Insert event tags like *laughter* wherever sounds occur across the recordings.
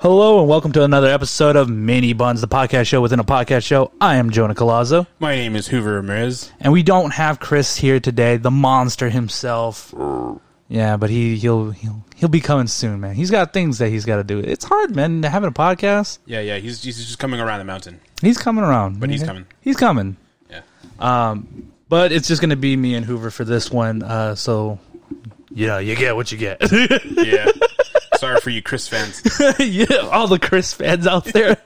Hello and welcome to another episode of Mini-Bunz, the podcast show within a podcast show. I am Jonah Colazzo, My name is Hoover Ramirez. and we don't have Chris here today, the monster himself. Yeah, but he he'll he'll he'll be coming soon, man. He's got things that he's got to do. It's hard, man, having a podcast. Yeah, yeah, he's, he's just coming around the mountain. He's coming around, But he's coming. He's coming. Yeah. But it's just gonna be me and Hoover for this one. Uh, so know, you get what you get. *laughs* Yeah. Sorry for you Chris fans. *laughs* yeah, all the Chris fans out there.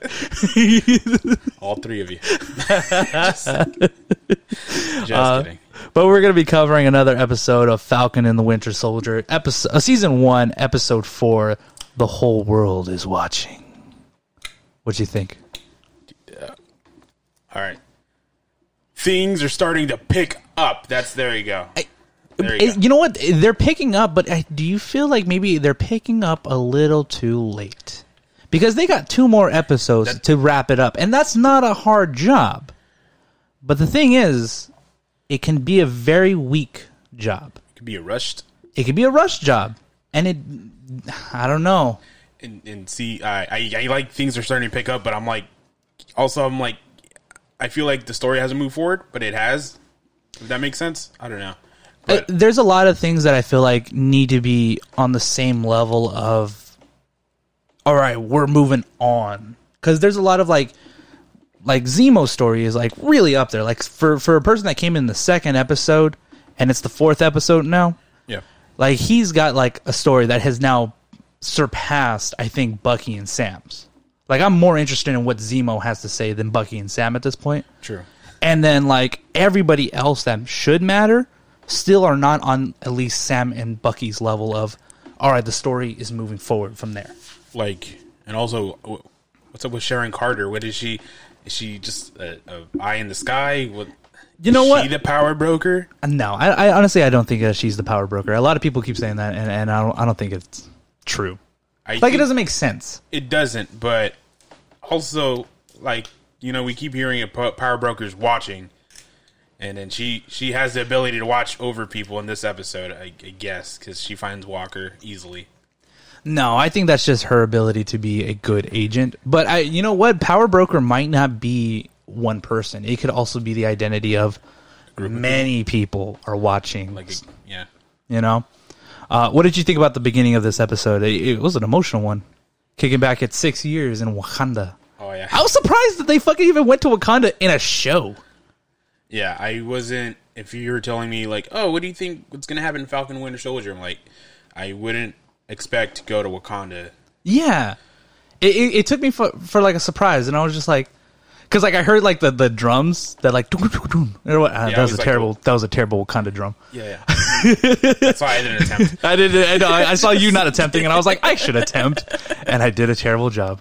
*laughs* All three of you. *laughs* just just Uh, kidding. But we're going to be covering another episode of Falcon and the Winter Soldier, episode, uh, season one, episode four. The whole world is watching. What do you think? All right. Things are starting to pick up. That's there you go. There you. You know what? They're picking up, but I, do you feel like maybe they're picking up a little too late? Because they got two more episodes That- to wrap it up, and that's not a hard job. But the thing is, it can be a very weak job. It could be a rushed It can be a rush job, and it. I don't know. and, and see I, I I like things are starting to pick up, but I'm like also I'm like I feel like the story hasn't moved forward, but it has. If that makes sense? I don't know. But there's a lot of things that I feel like need to be on the same level of all right, we're moving on cuz there's a lot of like like Zemo's story is like really up there. Like for for a person that came in the second episode and it's the fourth episode now, yeah. like he's got like a story that has now surpassed I think Bucky and Sam's. Like I'm more interested in what Zemo has to say than Bucky and Sam at this point True. and then like everybody else that should matter still are not on at least Sam and Bucky's level of all right the story is moving forward from there. like and also what's up with Sharon Carter? What is she? Is she just a, a eye in the sky? What You know is what? She the power broker? Uh, no, I, I honestly I don't think that she's the power broker. A lot of people keep saying that and, and I don't I don't think it's true. I Like think it doesn't make sense. It doesn't. But also, like you know, we keep hearing po- power brokers watching, and then she she has the ability to watch over people in this episode. I, I guess because she finds Walker easily. No, I think that's just her ability to be a good agent. But I you know what? Power broker might not be one person. It could also be the identity of many people are watching. Like yeah, You know, uh, what did you think about the beginning of this episode? It, it was an emotional one, kicking back at six years in Wakanda. oh yeah, I was surprised that they fucking even went to Wakanda in a show. Yeah. I wasn't. If you were telling me like, oh, what do you think what's gonna happen in Falcon Winter Soldier? I'm like, I wouldn't expect to go to Wakanda. Yeah, it, it, it took me for for like a surprise, and I was just like, because like I heard like the, the drums that like what- uh, I that was was a like, terrible oh. that was a terrible Wakanda drum. Yeah, yeah. *laughs* That's why I didn't attempt. I did. I, know, I saw you not attempting, and I was like, I should attempt, and I did a terrible job.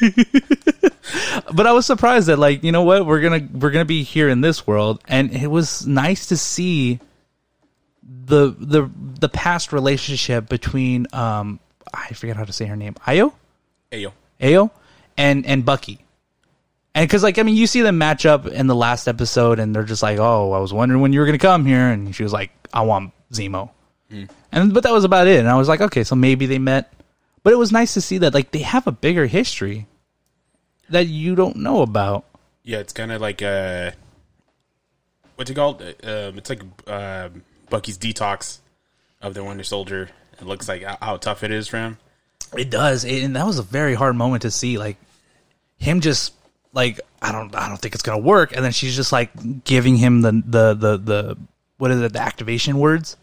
*laughs* but I was surprised that, like, you know what, we're gonna we're gonna be here in this world, and it was nice to see the the the past relationship between um I forget how to say her name, Ayo, Hey yo, Ayo, and and Bucky. And because, like, I mean, you see them match up in the last episode, and they're just like, "Oh, I was wondering when you were going to come here," and she was like, "I want Zemo," and but that was about it. And I was like, "Okay, so maybe they met," but it was nice to see that like they have a bigger history that you don't know about. Yeah, it's kind of like uh, what's it called? Uh, Um, it's like uh, Bucky's detox of the Winter Soldier. It looks like how, tough it is for him. It does, and that was a very hard moment to see, like him just like I don't, I don't think it's gonna work, and then she's just like giving him the the the the what is it, the activation words,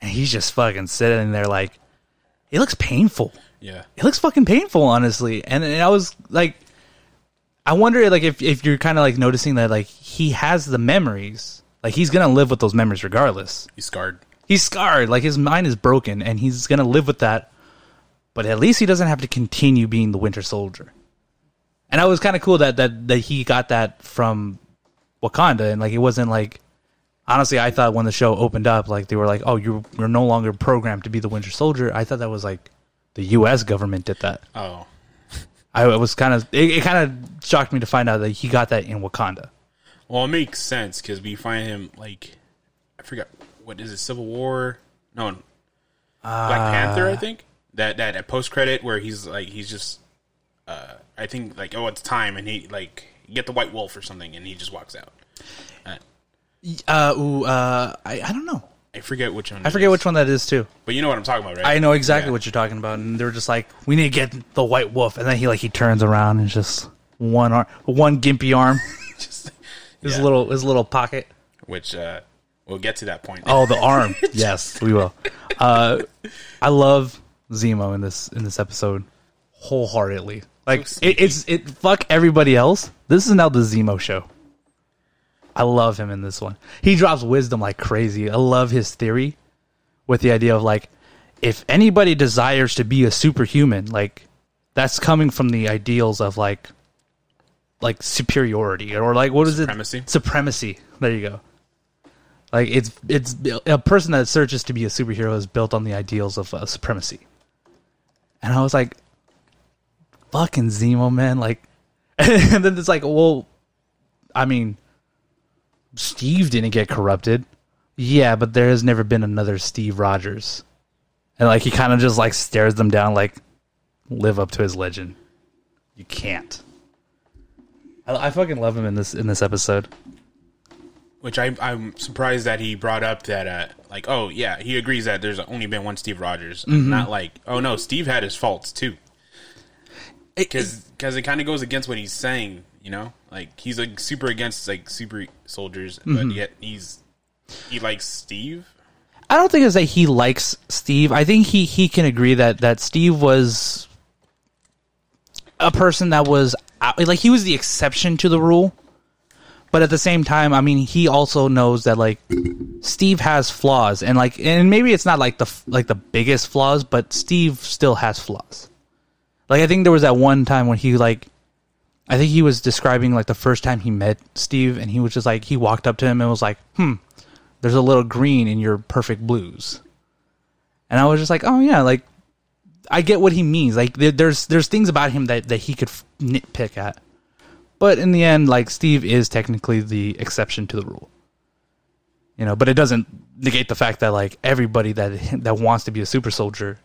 and he's just fucking sitting there like it looks painful. Yeah, It looks fucking painful, honestly, and, and I was like, I wonder like if if you're kind of like noticing that like he has the memories, like he's gonna live with those memories regardless. He's scarred. he's scarred. Like his mind is broken and he's gonna live with that. But at least he doesn't have to continue being the winter soldier. And i was kind of cool that that that he got that from wakanda and like it wasn't like honestly i thought when the show opened up like they were like oh you're you're no longer programmed to be the winter soldier i thought that was like the us government did that Oh, *laughs* i was kind of it, it kind of shocked me to find out that he got that in wakanda well, it makes sense because we find him like I forgot what is it, Civil War? No, Black Panther. I think that that at post credit where he's like he's just uh I think like oh it's time and he like get the white wolf or something and he just walks out. Uh, Uh, ooh, uh, I, I don't know. I forget which one. I forget which one that is too. but you know what I'm talking about, right? I know exactly Yeah. what you're talking about, and they were just like, "We need to get the white wolf," and then he like he turns around and just one arm, one gimpy arm, *laughs* Just, *laughs* his Yeah. little his little pocket. which uh we'll get to that point. Oh, the arm. *laughs* yes, we will. Uh, I love Zemo in this in this episode wholeheartedly. Like So it, it's it. Fuck everybody else. This is now the Zemo show. I love him in this one. He drops wisdom like crazy. I love his theory with the idea of like, if anybody desires to be a superhuman, like that's coming from the ideals of like, like superiority or like what is Supremacy. it? Supremacy. There you go. Like it's it's a person that searches to be a superhero is built on the ideals of uh, supremacy. And I was like, fucking Zemo, man. Like, *laughs* and then it's like, well, I mean, Steve didn't get corrupted. Yeah, but there has never been another Steve Rogers. And like he kind of just like stares them down, like live up to his legend. You can't. I, I fucking love him in this in this episode. Which I, I'm surprised that he brought up that, uh, like, oh yeah, he agrees that there's only been one Steve Rogers, Mm-hmm. not like, oh no, Steve had his faults too, It- because it kind of goes against what he's saying, you know, like he's like super against like super soldiers, Mm-hmm. but yet he's he likes Steve. I don't think it's that he likes Steve. I think he he can agree that that Steve was a person that was like he was the exception to the rule. But at the same time, I mean, he also knows that like Steve has flaws and like and maybe it's not like the like the biggest flaws, but Steve still has flaws. Like I think there was that one time when he like I think he was describing like the first time he met Steve and he was just like he walked up to him and was like, "Hmm, there's a little green in your perfect blues. And I was just like, oh yeah, like I get what he means. Like there, there's there's things about him that that he could f- nitpick at. But in the end, like Steve is technically the exception to the rule. You know, but it doesn't negate the fact that like everybody that *laughs* that wants to be a super soldier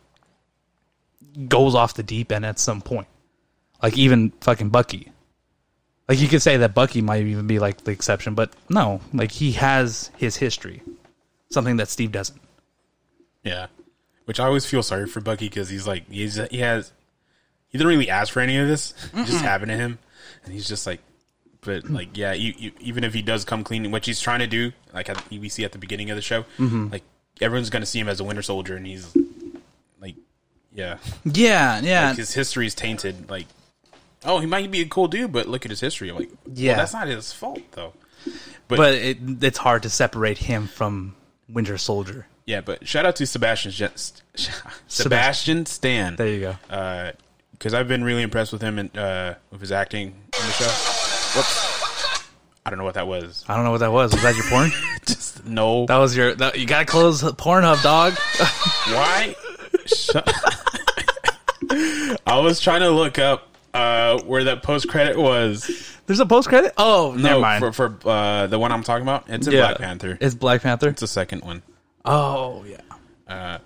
goes off the deep end at some point. Like even fucking Bucky. Like you could say that Bucky might even be like the exception, but no, like he has his history, something that Steve doesn't. Yeah, which I always feel sorry for Bucky because he's like he's he has he didn't really ask for any of this, it just happened to him, and he's just like, but like yeah, you, you, even if he does come clean, which he's trying to do, like at, we see at the beginning of the show, mm-hmm. like everyone's gonna see him as a Winter Soldier, and he's like, yeah, Yeah, yeah. like his history is tainted. Like, oh, he might be a cool dude, but look at his history. I'm like, yeah, Yeah. that's not his fault though. but it, it's hard to separate him from Winter Soldier. Yeah, but shout out to Sebastian Jen- Sebastian Stan. There you go. because I've been really impressed with him and uh, with his acting in the show. Whoops, I don't know what that was. I don't know what that was. Was that your porn? *laughs* Just no. that was your. That, you gotta close Pornhub, dog. Why? *laughs* I was trying to look up uh, where that post credit was. There's a post credit. Oh, never No, mind. for, for uh, the one I'm talking about. It's in Yeah. Black Panther. It's Black Panther. It's the second one. Oh yeah.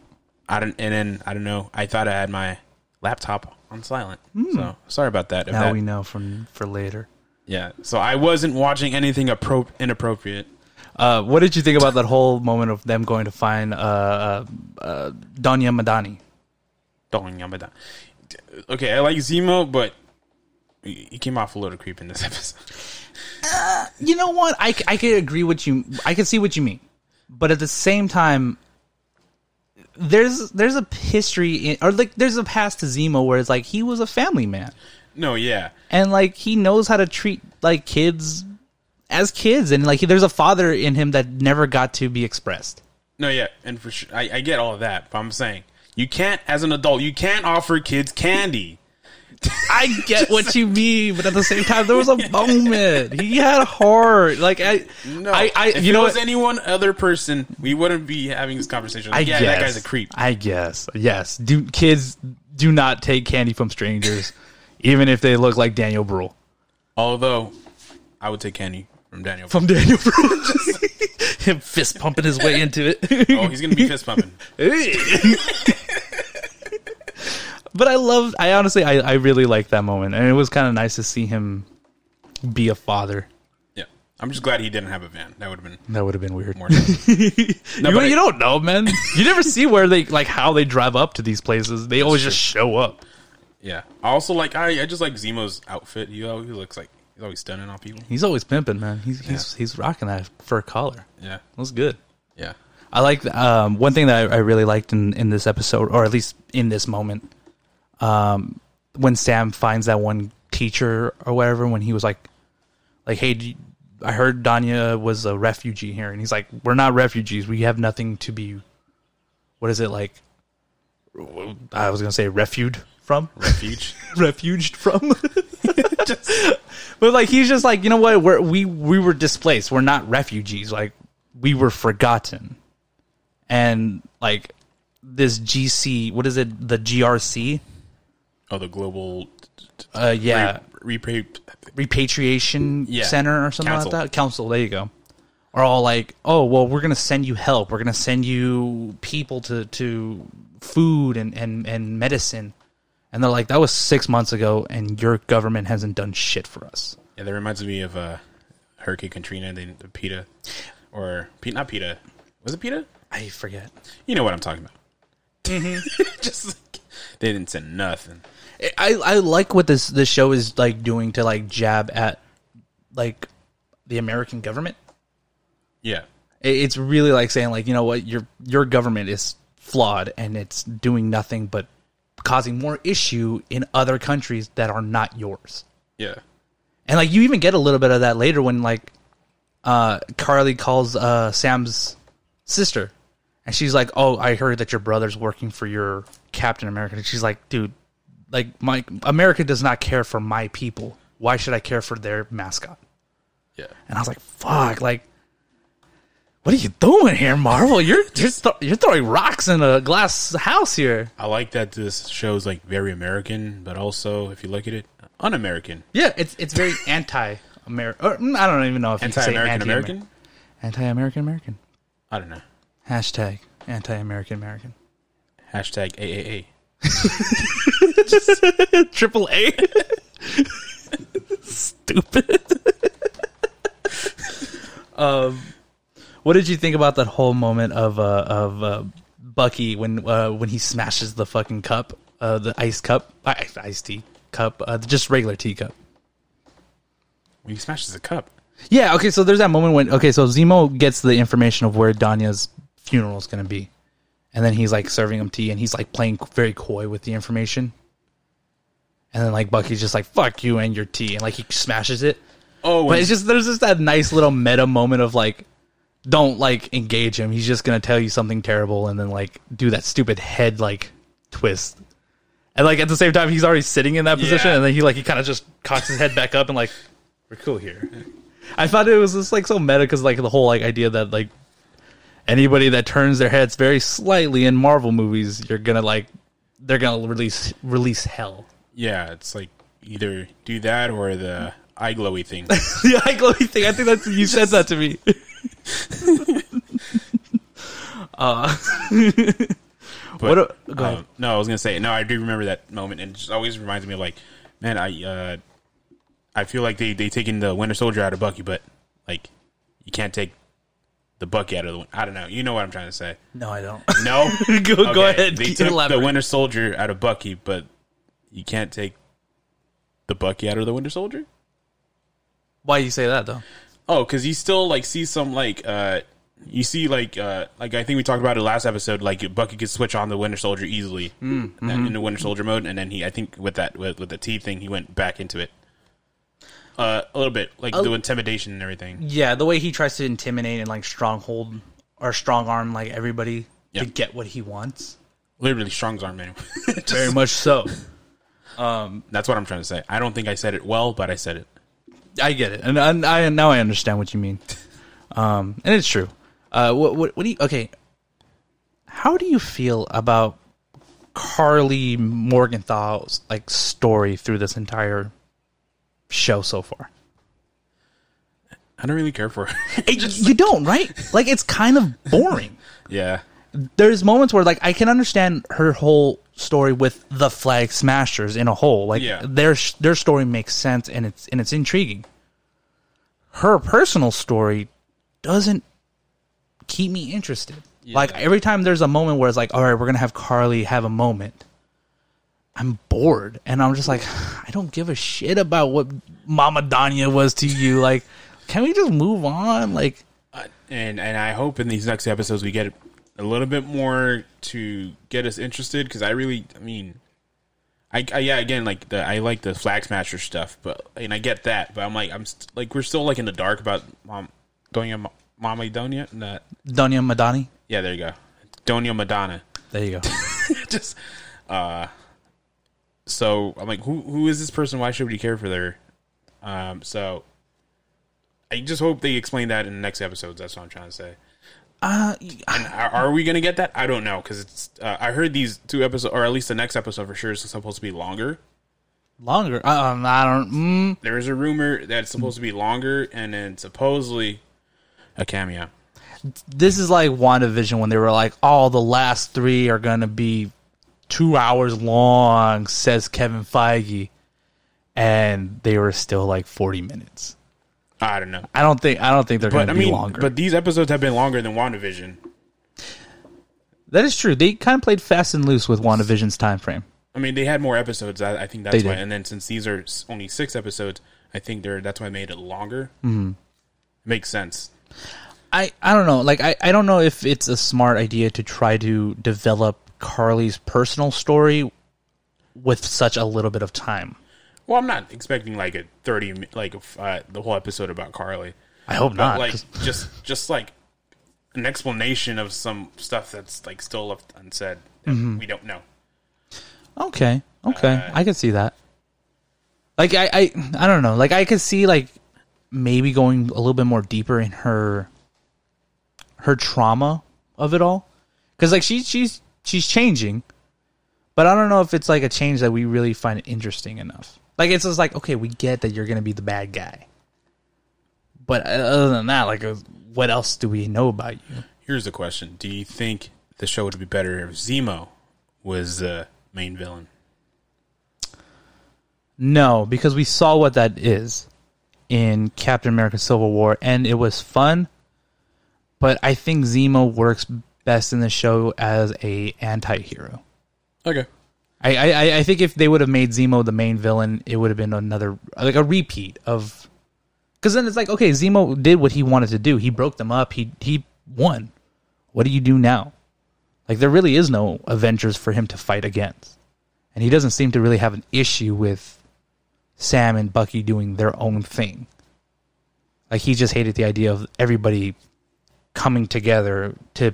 I don't, and then I don't know. I thought I had my laptop on silent, so sorry about that. If Now that- we know from for later. yeah. So I wasn't watching anything appro- inappropriate. Uh, what did you think about that whole moment of them going to find uh, uh, uh, Donya Madani? Yamada. Okay, I like Zemo, but he came off a little creep in this *laughs* episode. Uh, you know what? I, I could agree with you. I can see what you mean, but at the same time, there's there's a history in, or like there's a past to Zemo where it's like he was a family man No, yeah, and like he knows how to treat like kids as kids and like he, there's a father in him that never got to be expressed. no, yeah, and for sure, I, I get all of that. But I'm saying you can't, as an adult, you can't offer kids candy. *laughs* I get what you mean, but at the same time, there was a moment he had a heart. Like I, No, I, I if you it know was what? any one other person, we wouldn't be having this conversation. I yeah, guess that guy's a creep. I guess yes. Do kids do not take candy from strangers, even if they look like Daniel Bruhl Although, I would take candy from Daniel. from Daniel Bruhl. *laughs* Him fist pumping his way into it. *laughs* oh, he's gonna be fist pumping. *laughs* but I love. I honestly, I, I really like that moment, and it was kind of nice to see him be a father. Yeah, I'm just glad he didn't have a van. That would have been That would have been weird. more. fun. *laughs* you, but I- you don't know, man. You never see where they like how they drive up to these places. They always just show up. yeah. Also like I, I just like Zemo's outfit. He always he looks like he's always stunning on people. He's always pimping, man. He's he's he's rocking that fur collar. Yeah, was good. yeah, I like um, one thing that I, I really liked in, in this episode, or at least in this moment, um, when Sam finds that one teacher or whatever, when he was like, like, hey, you- I heard Danya was a refugee here, and he's like, we're not refugees. We have nothing to be. What is it like? I was gonna say refuge from, refuge. *laughs* refuged from. *laughs* *laughs* but like he's just like you know what we're, we we were displaced. We're not refugees. Like we were forgotten, and like this GC. What is it? The GRC. oh, the global. Uh, yeah, Re, repay, repatriation Yeah. center or something Council. like that. Council. There you go. Are all like, oh well, we're gonna send you help. We're gonna send you people to to food and and and medicine. And they're like, that was six months ago, and your government hasn't done shit for us. yeah, that reminds me of uh, Hurricane Katrina and then PETA, or not PETA. Was it PETA? I forget. You know what I'm talking about. Mm-hmm. *laughs* just like, they didn't send nothing. I I like what this this show is like doing to like jab at like the American government. Yeah, It- It's really like saying like you know what your your government is flawed and it's doing nothing but causing more issue in other countries that are not yours. yeah, And like you even get a little bit of that later when like uh Karli calls uh Sam's sister and she's like, "Oh, I heard that your brother's working for your Captain America." And she's like, "Dude, like my America does not care for my people. Why should I care for their mascot?" yeah. And I was like, "Fuck, like what are you doing here, Marvel? You're you're, th- you're throwing rocks in a glass house here." I like that this show is like very American, but also if you look at it, un-American, Yeah, it's it's very *laughs* anti-American. I don't even know if you say anti-American anti-American. American. Anti-American American. I don't know. Hashtag anti-American American. Hashtag AAA. *laughs* Triple A. *laughs* Stupid. um, what did you think about that whole moment of uh, of uh, Bucky when uh, when he smashes the fucking cup, uh, the ice cup, ice iced tea cup, uh, just regular tea cup? When he smashes a cup. Yeah. Okay. So there's that moment when okay, so Zemo gets the information of where Danya's funeral is going to be, and then he's like serving him tea, and he's like playing very coy with the information. And then like Bucky's just like fuck you and your tea, and like he smashes it. Oh, But it's just there's just that nice little meta moment of like, don't like engage him. He's just gonna tell you something terrible, and then like do that stupid head like twist. And like at the same time, he's already sitting in that position, Yeah. and then he like he kind of just cocks his head back up and like, we're cool here. I thought it was just like so meta because like the whole like idea that like anybody that turns their heads very slightly in Marvel movies, you're gonna like they're gonna release release hell. yeah, it's like either do that or the eye glowy thing. *laughs* the eye glowy thing. I think that's you said that to me. *laughs* *laughs* uh, But, what? A, go ahead. um, no, I was gonna say no. I do remember that moment, and it just always reminds me of like, man, I uh, I feel like they they taking the Winter Soldier out of Bucky, but like you can't take the Bucky out of the. I don't know. You know what I'm trying to say? no, I don't. *laughs* No, *laughs* go go ahead. They took the. Winter Soldier out of Bucky, but you can't take the Bucky out of the Winter Soldier. Why you say that though? Oh, because you still like see some like uh you see like uh like I think we talked about it last episode. Like Bucky could switch on the Winter Soldier easily Mm, uh, mm-hmm. in the Winter Soldier mode, and then he I think with that with, with the tea thing he went back into it. Uh, a little bit like Oh. the intimidation and everything. Yeah, the way he tries to intimidate and like stronghold or strong arm like everybody Yeah. to get what he wants. Literally strong's arm man. Just- *laughs* Very much so. *laughs* Um, That's what I'm trying to say. I don't think I said it well, but I said it. I get it, and, and I now I understand what you mean. Um, and it's true. Uh, what, what what do you? Okay, how do you feel about Karli Morgenthau's like story through this entire show so far? I don't really care for. it. *laughs* It- you don't, right? Like it's kind of boring. *laughs* yeah, there's moments where like I can understand her whole story with the Flag Smashers in a whole. Like Yeah. their their story makes sense and it's and it's intriguing. Her personal story doesn't keep me interested. Like every time there's a moment where it's like, all right, we're gonna have Karli have a moment. I'm bored, and I'm just like, *sighs* I don't give a shit about what Mama Danya was to you. Like, can we just move on? Like, Uh, and and I hope in these next episodes we get a little bit more to get us interested because I really, I mean, I, I yeah again like the I like the flag smasher stuff, but and I get that, but I'm like I'm st- like we're still like in the dark about mom Donya Mama Donya. That Danya Madani. yeah, there you go, Donia Madonna. There you go. *laughs* Just uh, so I'm like, who who is this person? Why should we care for their? Um, so I just hope they explain that in the next episodes. That's what I'm trying to say. Uh, are, we going to get that? I don't know because it's. Uh, I heard these two episodes, or at least the next episode for sure, is supposed to be longer. longer. Um, I don't. Mm, There is a rumor that it's supposed to be longer, and then supposedly a cameo. this is like WandaVision when they were like, "Oh, the last three are gonna be two hours long," says Kevin Feige, and they were still like forty minutes. I don't know, I don't think. I don't think they're gonna I be mean, longer. but these episodes have been longer than WandaVision. that is true. They kind of played fast and loose with WandaVision's time frame. I mean, they had more episodes. I, I think that's why. And then since these are only six episodes, I think they're that's why I made it longer. Mm-hmm. Makes sense. I, I don't know. Like I, I don't know if it's a smart idea to try to develop Karli's personal story with such a little bit of time. Well, I'm not expecting like a thirty, mi- like uh, the whole episode about Karli. I hope But not. like 'cause- just just like an explanation of some stuff that's like still left unsaid that Mm-hmm. we don't know. Okay. Okay. Uh, I could see that. Like I, I I don't know. Like I could see like maybe going a little bit more deeper in her her trauma of it all. Cuz like she she's she's changing. But I don't know if it's like a change that we really find interesting enough. Like it's just like okay, we get that you're going to be the bad guy. But other than that, like uh, what else do we know about you? Here's the question: Do you think the show would be better if Zemo was the main villain? No, because we saw what that is in Captain America Civil War and it was fun. But I think Zemo works best in the show as a anti-hero. Okay. I, I, I think if they would have made Zemo the main villain, it would have been another like a repeat of because then it's like okay, Zemo did what he wanted to do. He broke them up. He he won. What do you do now? Like there really is no Avengers for him to fight against, and he doesn't seem to really have an issue with Sam and Bucky doing their own thing. Like he just hated the idea of everybody coming together to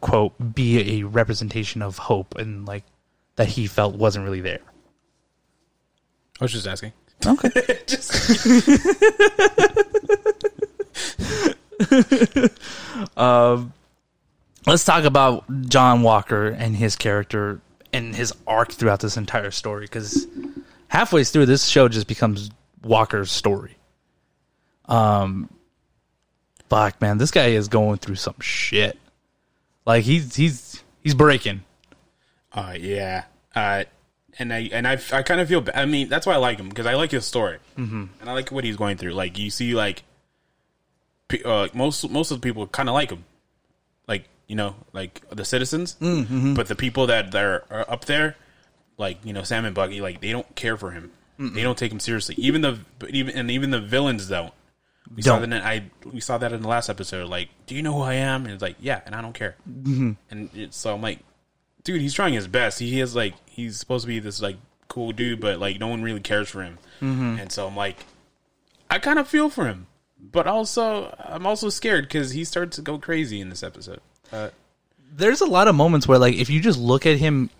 quote be a representation of hope and like that he felt wasn't really there. I was just asking. Okay. *laughs* Just *laughs* Let's talk about John Walker and his character and his arc throughout this entire story because halfway through this show just becomes Walker's story. Um, fuck, man, this guy is going through some shit. Like he's he's he's breaking. Uh, yeah. Uh, and I and I, I kind of feel. I mean, that's why I like him because I like his story, mm-hmm. and I like what he's going through. Like you see, like uh, most most of the people kind of like him, like you know, like the citizens. Mm-hmm. But the people that that are, are up there, like you know, Sam and Bucky, like they don't care for him. They don't take him seriously. Even the even and even the villains don't. We saw Don't. that. In, I we saw that in the last episode. Like, do you know who I am? And it's like, yeah, and I don't care. Mm-hmm. And it, so I'm like, dude, he's trying his best. He is like, he's supposed to be this like cool dude, but like no one really cares for him. Mm-hmm. And so I'm like, I kind of feel for him, but also I'm also scared because he starts to go crazy in this episode. Uh, There's a lot of moments where like if you just look at him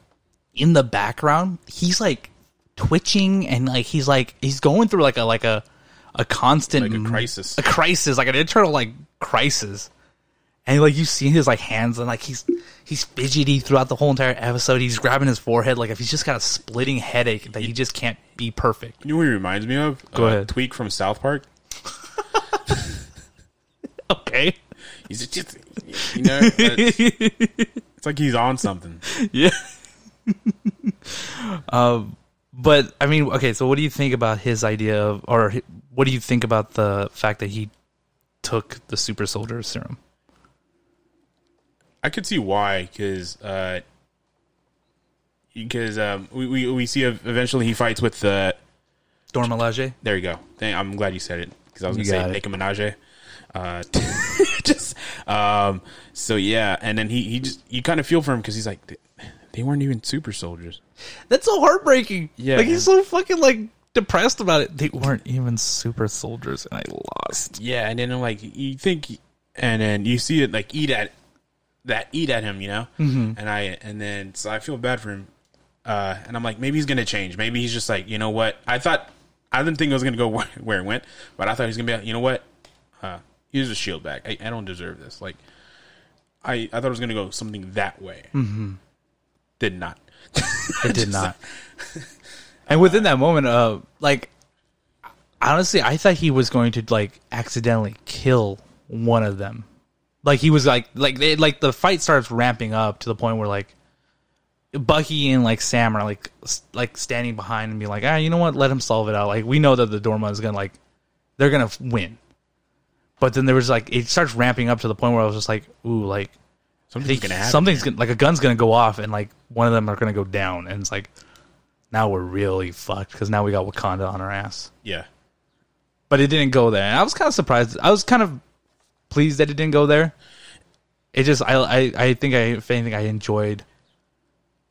in the background, he's like twitching and like he's like he's going through like a like a a constant like a crisis. a crisis, like an internal like crisis. And like you see his like hands and like he's he's fidgety throughout the whole entire episode. He's grabbing his forehead like if he's just got a splitting headache that he just can't be perfect. You know who he reminds me of? Go Uh, ahead. Tweek from South Park. *laughs* Okay. He's just, you know, *laughs* it's, it's like he's on something. yeah. *laughs* um, but I mean, okay. So, what do you think about his idea of, or what do you think about the fact that he took the super soldier serum? I could see why, because uh, because um, we, we we see eventually he fights with the. Dora Milaje. There you go. Thank- I'm glad you said it because I was gonna say got it. Nicki Minaj. Uh, *laughs* just um, so yeah, and then he he just you kind of feel for him because he's like they, they weren't even super soldiers. That's so heartbreaking. Yeah. like he's so fucking like depressed about it. They weren't even super soldiers, and I lost. Yeah, and then like you think, and then you see it like eat at that eat at him, you know. Mm-hmm. And I and then so I feel bad for him, uh, and I'm like maybe he's gonna change. Maybe he's just like you know what I thought. I didn't think it was gonna go *laughs* where, it went, but I thought he was gonna be like you know what, uh, here's a shield back. I, I don't deserve this. Like I I thought it was gonna go something that way. Mm-hmm. Did not. It did *laughs* not. and within that moment, uh, like honestly, I thought he was going to like accidentally kill one of them. Like he was like like they like the fight starts ramping up to the point where like Bucky and like Sam are like like standing behind and be like, ah, you know what? Let him solve it out. Like we know that the Dorma is gonna like they're gonna win. But then there was like it starts ramping up to the point where I was just like, ooh, like Something's gonna happen. something's gonna like a gun's gonna go off and like one of them are gonna go down and it's like now we're really fucked because now we got Wakanda on our ass. Yeah. But it didn't go there, and I was kind of surprised. I was kind of pleased that it didn't go there. It just I I, I think I if anything I enjoyed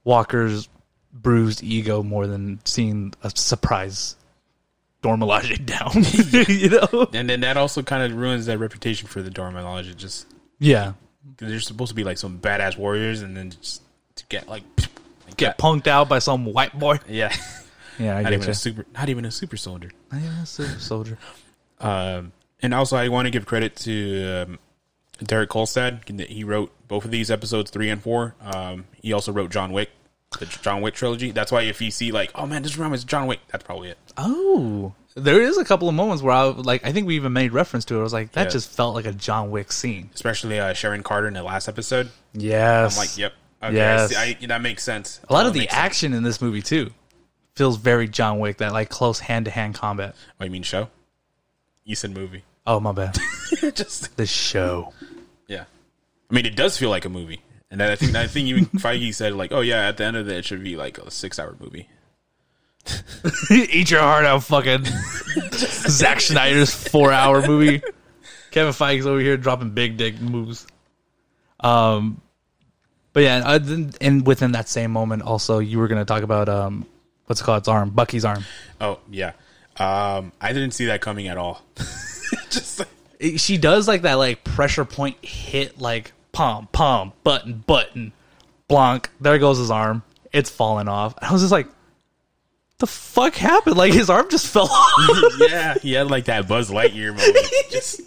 Walker's bruised ego more than seeing a surprise Dora Milaje *laughs* down. *laughs* *laughs* you know? And then that also kind of ruins that reputation for the Dora Milaje. It just Yeah. Because they're supposed to be like some badass warriors, and then just to get like, *sniffs* Get punked out by some white boy. yeah, Yeah, I not even you. a super, not even a super soldier. Yeah, super soldier. Um, and also, I want to give credit to um, Derek Kolstad. He wrote both of these episodes, three and four. Um, he also wrote John Wick, the John Wick trilogy. That's why if you see like, oh man, this reminds John Wick, that's probably it. Oh, there is a couple of moments where I like. I think we even made reference to it. I was like, that Yeah. just felt like a John Wick scene. Especially uh, Sharon Carter in the last episode. Yes, I'm like, yep, okay, Yes. I I- that makes sense. A lot That of the makes sense. action in this movie too feels very John Wick. That like close hand to hand combat. Oh, you mean show? You said movie. Oh my bad. *laughs* just the show. Yeah, I mean, it does feel like a movie, and I think I think even *laughs* Feige said like, oh yeah, at the end of it, it should be like a six-hour movie. *laughs* Eat your heart out, fucking Zack Snyder's four hour movie. Kevin Feige's over here dropping big dick moves. Um, but yeah, uh, then- and within that same moment, also you were going to talk about um, what's it called? Its arm, Bucky's arm. Oh yeah, um, I didn't see that coming at all. *laughs* Just like, she does like that, like pressure point hit, like palm, palm, button, button, blank. There goes his arm. It's falling off. I was just like, the fuck happened? Like his arm just *laughs* fell off. *laughs* yeah, he had like that Buzz Lightyear moment. Just,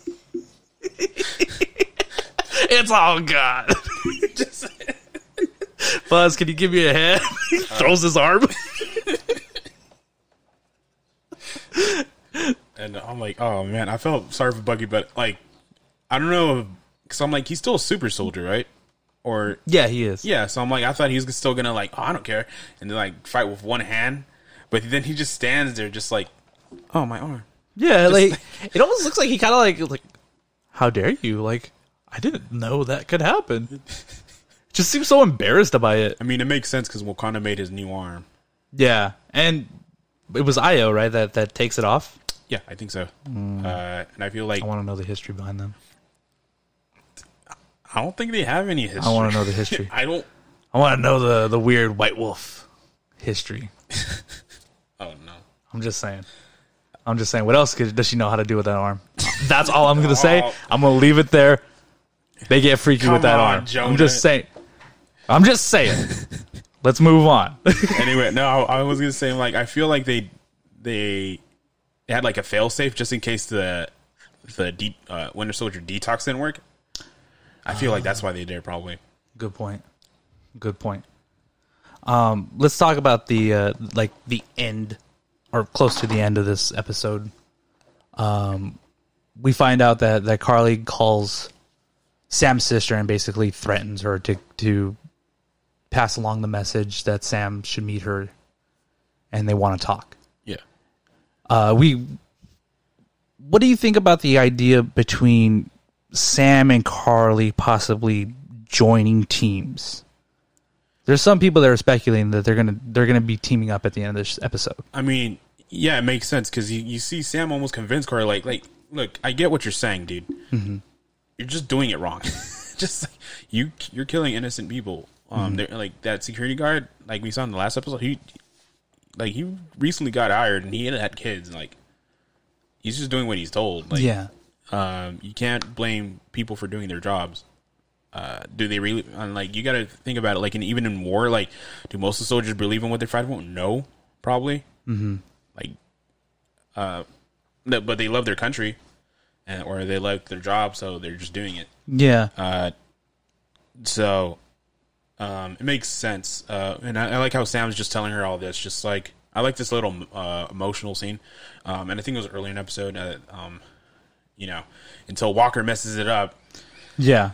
it's all gone. just Buzz, can you give me a hand? he uh, throws his arm. And I'm like, oh man, I felt sorry for Bucky, but like, I don't know, because I'm like, he's still a super soldier, right? Or yeah, he is. yeah, so I'm like, I thought he was still gonna like, oh, I don't care, and then like fight with one hand, but then he just stands there, just like, oh my arm. Yeah, like *laughs* it almost looks like he kind of like like, how dare you? Like I didn't know that could happen. *laughs* Just seems so embarrassed by it. I mean, it makes sense because Wakanda made his new arm. Yeah, and it was Ayo right that that takes it off. Yeah, I think so. Uh, and I feel like I want to know the history behind them. I don't think they have any history. I want to know the history. *laughs* I don't. I want to know the the weird White Wolf history. *laughs* Oh no. I'm just saying. I'm just saying. What else could, does she know how to do with that arm? That's all I'm gonna say. *laughs* I'm gonna leave it there. They get freaky with that on, arm. Jonah. I'm just saying. I'm just saying. Let's move on. anyway, no, I, I was gonna say like I feel like they they had like a fail safe just in case the the de- uh, Winter Soldier detox didn't work. I feel like that's why they did probably. Good point. Good point. Um, let's talk about the uh, like the end or close to the end of this episode. Um, we find out that that Karli calls Sam's sister and basically threatens her to to pass along the message that Sam should meet her, and they want to talk. Uh, we. What do you think about the idea between Sam and Karli possibly joining teams? There's some people that are speculating that they're gonna they're gonna be teaming up at the end of this episode. I mean, yeah, it makes sense because you, you see Sam almost convince Karli, like, like, look, I get what you're saying, dude. You're just doing it wrong. *laughs* just like, you, you're killing innocent people. Um, they're like that security guard, like we saw in the last episode. He, like, he recently got hired and he had, kids. And, like, he's just doing what he's told. Like, yeah, um, you can't blame people for doing their jobs. Uh, do they really? And like, you got to think about it. Like, in, even in war, like, do most of the soldiers believe in what they're fighting for? No, probably. Mm-hmm. Like, uh, but they love their country, and or they like their job, so they're just doing it. yeah, Uh, so, um, it makes sense. Uh, and I, I like how Sam's just telling her all this. Just like I like this little uh, emotional scene. Um, and I think it was early in the episode. Uh, um, you know, until Walker messes it up. yeah.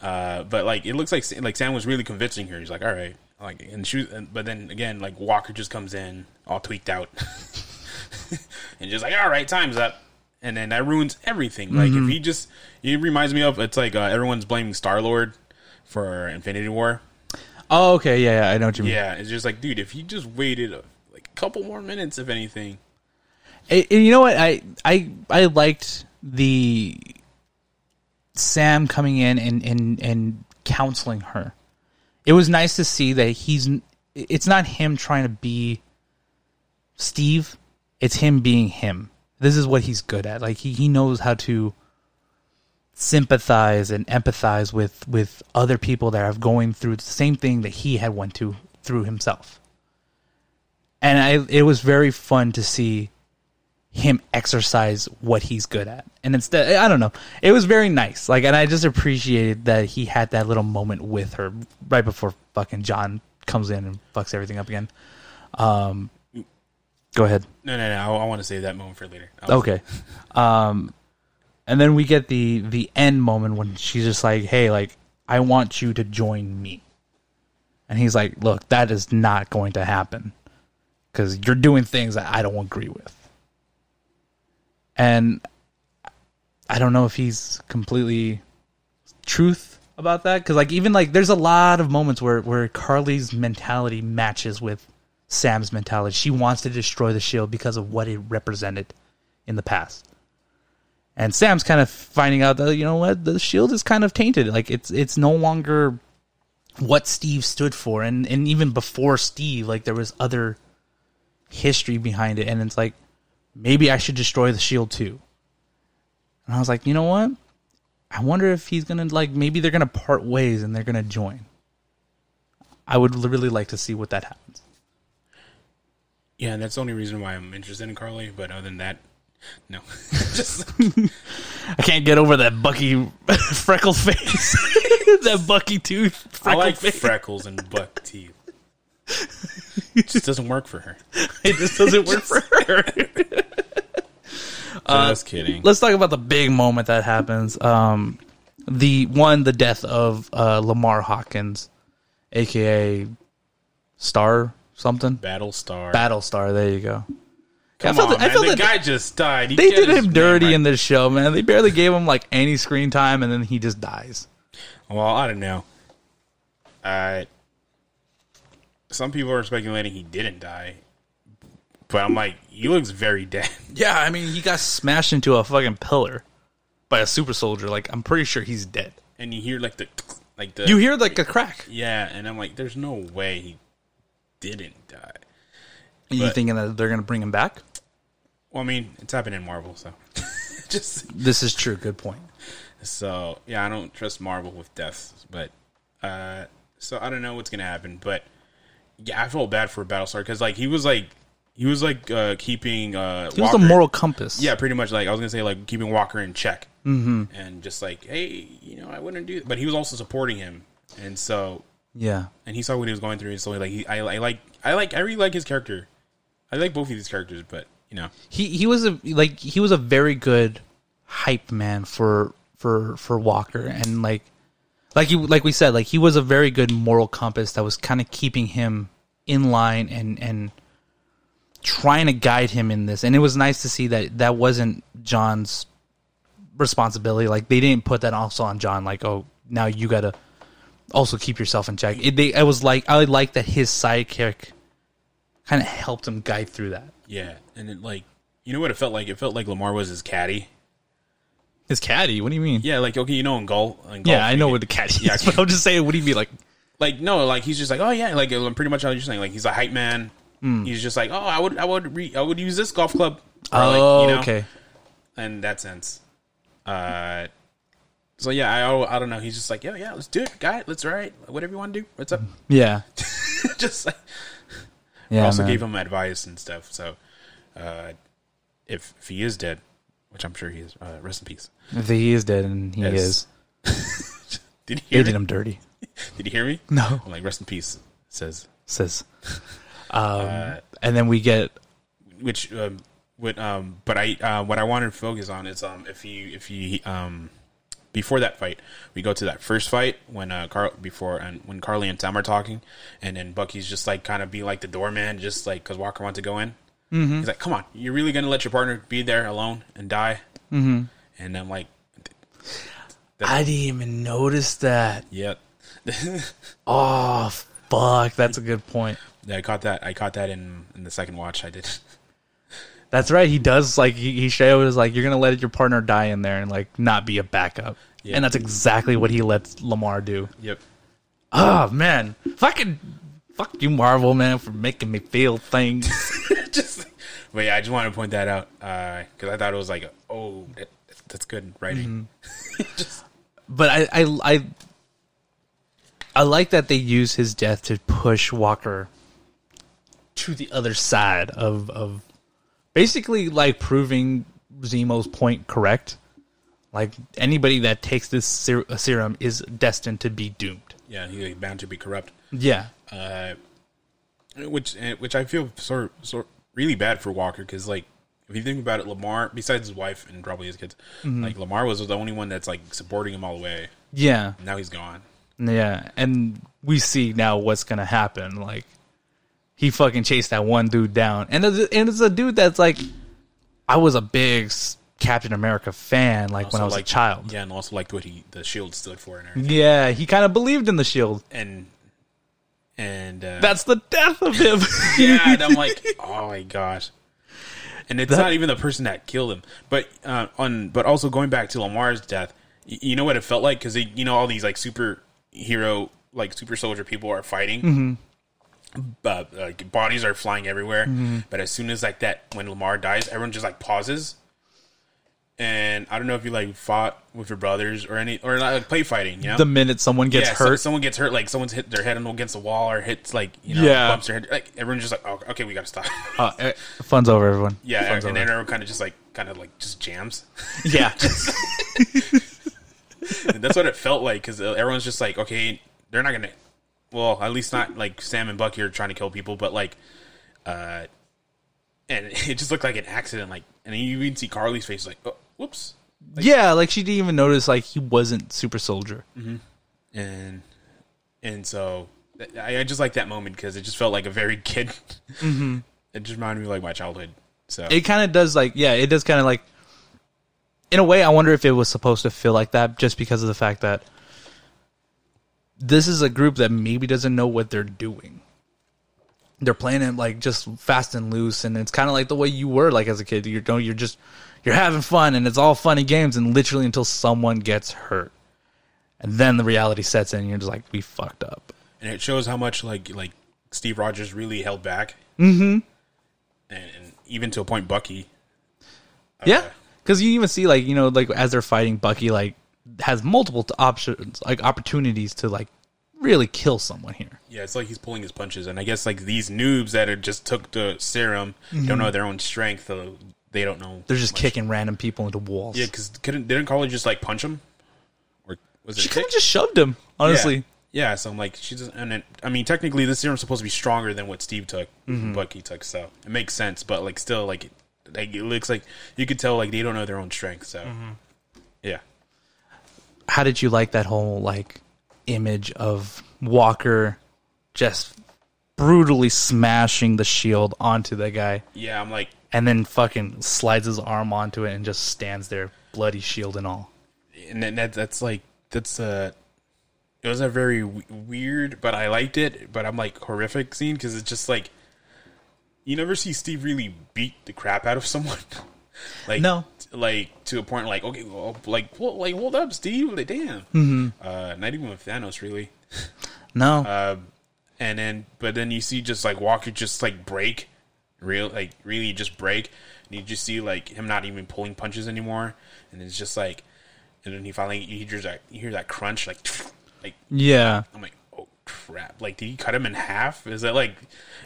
Uh, but like it looks like like Sam was really convincing her. He's like, all right, like and she, was- but then again, like Walker just comes in all tweaked out, *laughs* and just like, all right, time's up, and then that ruins everything. Like if he just, it reminds me of it's like uh, everyone's blaming Star Lord for Infinity War. Oh, okay, yeah, yeah. I know what you mean. Yeah, it's just like, dude, if he just waited uh, like a couple more minutes, if anything. And- and you know what? I I I liked the Sam coming in and and and counseling her. It was nice to see that he's. It's not him trying to be Steve. It's him being him. This is what he's good at. Like he he knows how to sympathize and empathize with with other people that are going through the same thing that he had went to through himself. And I it was very fun to see him exercise what he's good at. And instead, I don't know. It was very nice. Like, and I just appreciated that he had that little moment with her right before fucking John comes in and fucks everything up again. Um, go ahead. No, no, no. I, I want to save that moment for later. I'll- Okay. Um, and then we get the the end moment when she's just like, "Hey, like, I want you to join me," and he's like, "Look, that is not going to happen because you're doing things that I don't agree with." And I don't know if he's completely truth about that because, like, even like, there's a lot of moments where where Karli's mentality matches with Sam's mentality. She wants to destroy the shield because of what it represented in the past. And Sam's kind of finding out that you know what the shield is kind of tainted. Like it's it's no longer what Steve stood for, and and even before Steve, like there was other history behind it, and it's like maybe I should destroy the shield too. And I was like, you know what? I wonder if he's gonna like maybe they're gonna part ways and they're gonna join. I would really like to see what that happens. Yeah, and that's the only reason why I'm interested in Karli. But other than that, no. *laughs* just I can't get over that Bucky *laughs* freckle face, *laughs* that Bucky tooth I like face. freckles and buck teeth. It just doesn't work for her. it just doesn't work for her. Just kidding. Let's talk about the big moment that happens. Um, the one, the death of uh, Lemar Hoskins, aka Star something, Battlestar. Battlestar. There you go. Come I felt on, that- I man. felt the that- guy just died. You They did him dirty right. in this show, man. They barely gave him like any screen time, and then he just dies. Well, I don't know. Uh, some people are speculating he didn't die, but I'm like, he looks very dead. *laughs* Yeah, I mean, he got smashed into a fucking pillar by a super soldier. Like, I'm pretty sure he's dead. And you hear like the like the You hear like a crack. yeah, and I'm like, there's no way he didn't die. Are you But- thinking that they're gonna bring him back? Well, I mean, it's happened in Marvel, so *laughs* just This is true. Good point. So yeah, I don't trust Marvel with deaths, but uh, so I don't know what's gonna happen. But yeah, I felt bad for Battlestar because like he was like he was like uh, keeping uh, He was the moral compass. Yeah, pretty much. Like I was gonna say, like keeping Walker in check, mm-hmm. and just like, hey, you know, I wouldn't do. That. But he was also supporting him, and so yeah. and he saw what he was going through. and So like, he, I, I like, I like, I really like his character. I like both of these characters, but you know, He he was a like he was a very good hype man for for for Walker, and like like you like we said, like he was a very good moral compass that was kind of keeping him in line and and trying to guide him in this. And it was nice to see that that wasn't John's responsibility. Like they didn't put that also on John. Like oh now you gotta also keep yourself in check. It, they, I was like I like that his sidekick kind of helped him guide through that. Yeah, and it like you know what it felt like? It felt like Lemar was his caddy. His caddy? What do you mean? Yeah, like okay, you know in golf. In golf Yeah, I know get- what the caddy Yeah, is, *laughs* but I'm just saying, what do you mean? Like, like no, like he's just like oh yeah, like uh, pretty much how you're saying. Like he's a hype man. He's just like oh I would I would re- I would use this golf club. Or, like, oh, you know, okay. In that sense, uh, so yeah, I I don't know. He's just like yeah yeah let's do it, guy. Let's ride whatever you want to do. What's up? Yeah, *laughs* just like yeah. also man. gave him advice and stuff. So uh, if if he is dead, which I'm sure he is, uh, rest in peace. If he is dead, and he Yes. is. *laughs* Did he hear did him dirty. *laughs* Did he hear me? No, I'm like rest in peace. Says says. *laughs* Um, Uh, and then we get which um, what um but I uh, what I wanted to focus on is um if you if you um before that fight we go to that first fight when uh Carl before and when Karli and Sam are talking and then Bucky's just like kind of be like the doorman just like because Walker wants to go in mm-hmm. he's like come on you're really gonna let your partner be there alone and die mm-hmm. and I'm like I didn't even notice that. Yep. *laughs* Oh fuck, that's a good point. Yeah, I caught that I caught that in in the second watch I did That's right. He does like he, he is like you're gonna let your partner die in there and like not be a backup. Yeah. And that's exactly what he lets Lemar do. yep Oh man, fucking fuck you, Marvel man, for making me feel things. *laughs* just but yeah I just wanted to point that out uh, because I thought it was like oh that, that's good writing mm-hmm. *laughs* just but I, I I I like that they use his death to push Walker to the other side of of basically like proving Zemo's point correct. Like anybody that takes this ser- serum is destined to be doomed. Yeah, he's bound to be corrupt. Yeah, Uh, which eh, which I feel sort sort really bad for Walker because like if you think about it, Lemar besides his wife and probably his kids, like Lemar was the only one that's like supporting him all the way. yeah, Now he's gone. yeah, and we see now what's gonna happen. Like he fucking chased that one dude down, and it's, and it's a dude that's like, I was a big Captain America fan, like when I was like a child. Yeah, and also liked what he the shield stood for and everything. Yeah, he kind of believed in the shield. And and uh, That's the death of him. *laughs* yeah, and I'm like, oh my gosh. And it's not even the person that killed him, but uh, on but also going back to Lemar's death, y- you know what it felt like because you know all these like superhero like super soldier people are fighting, but like bodies are flying everywhere. But as soon as like that, when Lemar dies, everyone just like pauses. And I don't know if you like fought with your brothers or any or like play fighting, you know? the minute someone gets yeah, so- hurt, someone gets hurt, like someone's hit their head against the wall or hits like you know Yeah. bumps their head. Like everyone's just like, oh, okay, we gotta stop. uh, eh, fun's over, everyone. yeah, fun's and over. then everyone kind of just like kind of like just jams. *laughs* yeah, *laughs* that's what it felt like because everyone's just like, okay, they're not gonna. Well, at least not like Sam and Bucky are trying to kill people, but like, uh, and *laughs* it just looked like an accident. Like, and you even see Karli's face, like, oh, whoops, yeah. Like she didn't even notice like he wasn't super soldier. Mm-hmm. and and so I, I just like that moment because it just felt like a very kid. Mm-hmm. *laughs* It just reminded me of like my childhood. So It kind of does like yeah, it does kind of like. In a way, I wonder if it was supposed to feel like that just because of the fact that this is a group that maybe doesn't know what they're doing. They're playing it like just fast and loose, and it's kind of like the way you were like as a kid. You're don't you're just you're having fun, and it's all funny games, and literally until someone gets hurt, and then the reality sets in. And you're just like, we fucked up. and it shows how much like like Steve Rogers really held back. Mm-hmm. And, and even to a point, Bucky. Yeah, because you even see like you know like as they're fighting, Bucky like has multiple t- options like opportunities to like really kill someone here. Yeah, it's like he's pulling his punches, and I guess like these noobs that are just took the serum don't know their own strength. So they don't know. They're just kicking random people into walls. yeah, because couldn't didn't Karli just like punch him, or was it? she kind of just shoved him. Honestly, Yeah. Yeah, so I'm like, she's and it, I mean, technically, this serum's supposed to be stronger than what Steve took, Mm-hmm. Bucky took, so it makes sense. But like, still, like, like it looks like you could tell like they don't know their own strength. So, Mm-hmm. yeah, how did you like that whole like image of Walker just brutally smashing the shield onto the guy Yeah, I'm like, and then fucking slides his arm onto it and just stands there, bloody shield and all. and that, that's like that's uh it was a very w- weird, but I liked it. But I'm like horrific scene because it's just like you never see Steve really beat the crap out of someone. *laughs* like No. like to a point like okay, well, like well, like hold up, Steve, like damn. Mm-hmm. Uh, not even with Thanos really. No, Uh, and then but then you see just like Walker just like break, real like really just break, and you just see like him not even pulling punches anymore, and it's just like, and then he finally you hear that you hear that crunch like, *sniffs* like yeah, I'm like oh crap, like did he cut him in half? Is that like?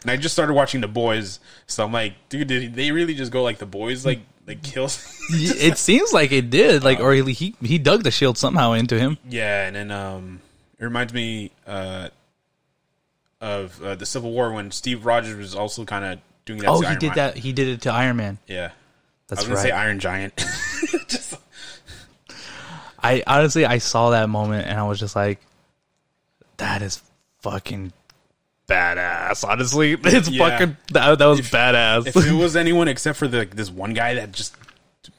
And I just started watching The Boys, so I'm like, dude, did they really just go like The Boys like like kills? it seems like it did. Like, or he he he dug the shield somehow into him. Yeah, and then um, it reminds me uh, of uh, the Civil War when Steve Rogers was also kind of doing that. Oh, he Iron did Man. that. He did it to Iron Man. Yeah, That's I was gonna right. say Iron Giant. Just *laughs* *laughs* I honestly I saw that moment and I was just like, that is fucking badass. Honestly, *laughs* it's Yeah. fucking that, that was badass. if it was anyone except for the this one guy that just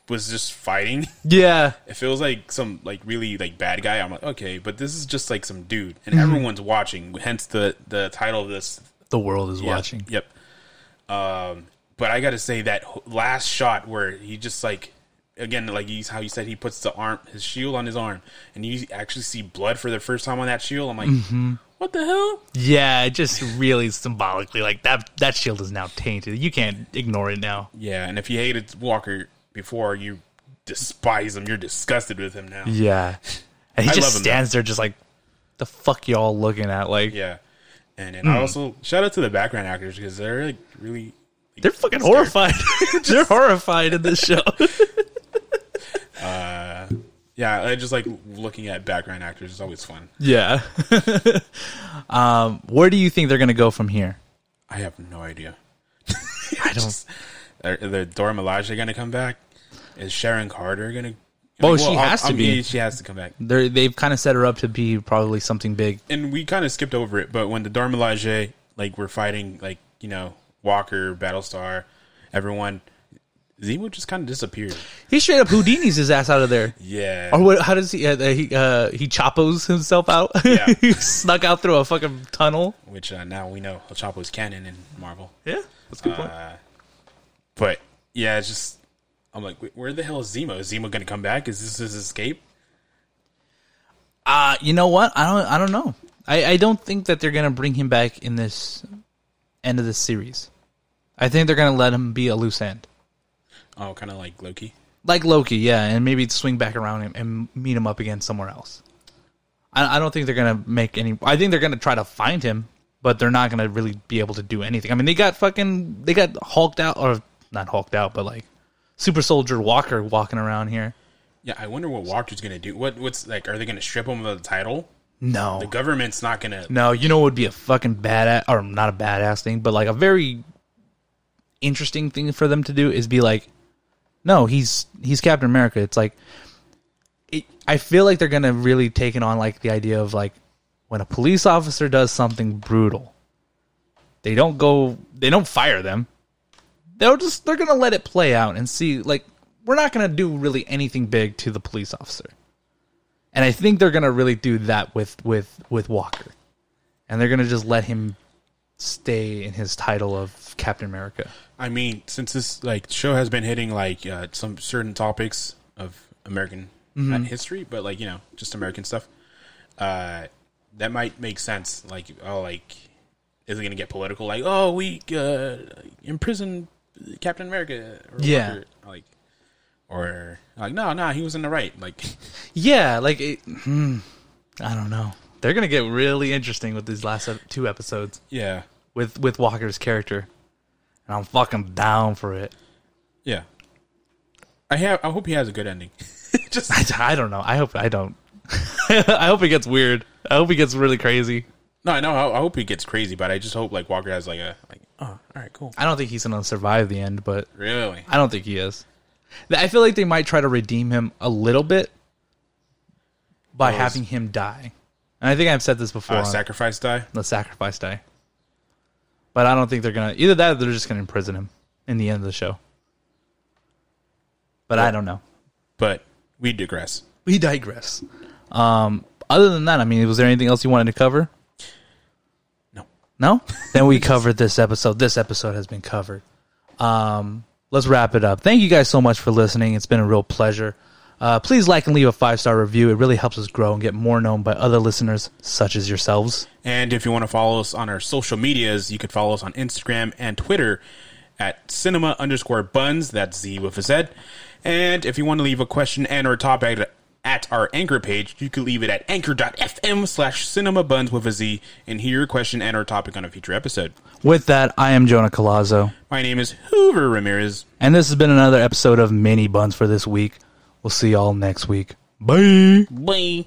was just fighting, yeah, if it was like some like really like bad guy, I'm like okay, but this is just like some dude, and Mm-hmm. everyone's watching. Hence the the title of this the world is Yeah, watching. Yep. Um, but I got to say that last shot where he just like again like he's how you said he puts the arm his shield on his arm and you actually see blood for the first time on that shield. I'm like, Mm-hmm. what the hell? Yeah, just really symbolically, like that that shield is now tainted. You can't ignore it now. Yeah, and if you hated Walker before, you despise him. You're disgusted with him now. Yeah, and he I just stands there, just like the fuck y'all looking at. Like Yeah. And Hmm. then I also shout out to the background actors because they're like really they're fucking horrified. *laughs* *laughs* they're horrified in this show. *laughs* yeah. I just like looking at background actors is always fun. yeah. um, where do you think they're gonna go from here? I have no idea. I don't. Are, are the Dora Milaje going to come back? Is Sharon Carter to? Well, she has to be. She has to come back. They're, they've kind of set her up to be probably something big. And we kind of skipped over it, but when the Dora Milaje, like, we're fighting, like, you know, Walker, Battlestar, everyone, Zemo just kind of disappeared. He straight up Houdini's his ass out of there. Yeah. Or what? How does he? Uh, he uh, he chopos himself out. *laughs* Yeah. he snuck out through a fucking tunnel. Which uh, now we know El Chapo's canon in Marvel. Yeah, that's a good point. Uh, but, yeah, it's just, I'm like, where the hell is Zemo? Is Zemo going to come back? Is this his escape? Uh, you know what? I don't. I don't know. I, I don't think that they're gonna bring him back in this end of this series. I think they're gonna let him be a loose end, Oh, kind of like Loki. like Loki, yeah, and maybe swing back around him and meet him up again somewhere else. I, I don't think they're gonna make any. I think they're gonna try to find him, but they're not gonna really be able to do anything. I mean, they got fucking they got hulked out or not hulked out, but like super soldier Walker walking around here. Yeah, I wonder what Walker's going to do. What What's, like, are they going to strip him of the title? No, The government's not going to No, you know what would be a fucking badass or not a badass thing, but like a very interesting thing for them to do is be like, no, he's he's Captain America. It's like, it, I feel like they're gonna really take it on like the idea of like when a police officer does something brutal, they don't go, they don't fire them. They'll just they're gonna let it play out and see. Like we're not gonna do really anything big to the police officer. And I think they're gonna really do that with with with Walker, and they're gonna just let him stay in his title of Captain America. I mean, since this like show has been hitting like uh, some certain topics of American not history, but like you know just American stuff, uh, that might make sense. Like, oh, like is it going to get political? Like, oh, we uh, imprison Captain America. Or Yeah. Walker, like, or like, no, no, he was in the right. Like, *laughs* Yeah, like it, hmm, I don't know. They're gonna get really interesting with these last two episodes yeah, with with Walker's character, and I'm fucking down for it. yeah. I have. I hope he has a good ending. *laughs* just *laughs* I, I don't know. I hope I don't. I hope it gets weird. I hope he gets really crazy. no, I know. I, I hope he gets crazy, but I just hope like Walker has like a like. Oh, all right, cool. I don't think he's gonna survive the end, but Really? I don't think he is. I feel like they might try to redeem him a little bit, by was- having him die. And I think I've said this before. Uh, on sacrifice die. the sacrifice die. But I don't think they're gonna either that or they're just gonna imprison him in the end of the show. But I don't know. But we digress. We digress. Um, other than that, I mean, was there anything else you wanted to cover? No. No? *laughs* then we covered this episode. This episode has been covered. Um, let's wrap it up. Thank you guys so much for listening. It's been a real pleasure. Uh, please like and leave a five star review. It really helps us grow and get more known by other listeners such as yourselves. And if you want to follow us on our social medias, you could follow us on Instagram and Twitter at cinema underscore buns. That's Z with a Z. And if you want to leave a question and or topic at our anchor page, you can leave it at anchor.fm slash cinema buns with a Z and hear your question and our topic on a future episode. With that, I am Jonah Colazzo, My name is Hoover Ramirez. and this has been another episode of Mini-Bunz for this week. We'll see y'all next week. Bye. Bye.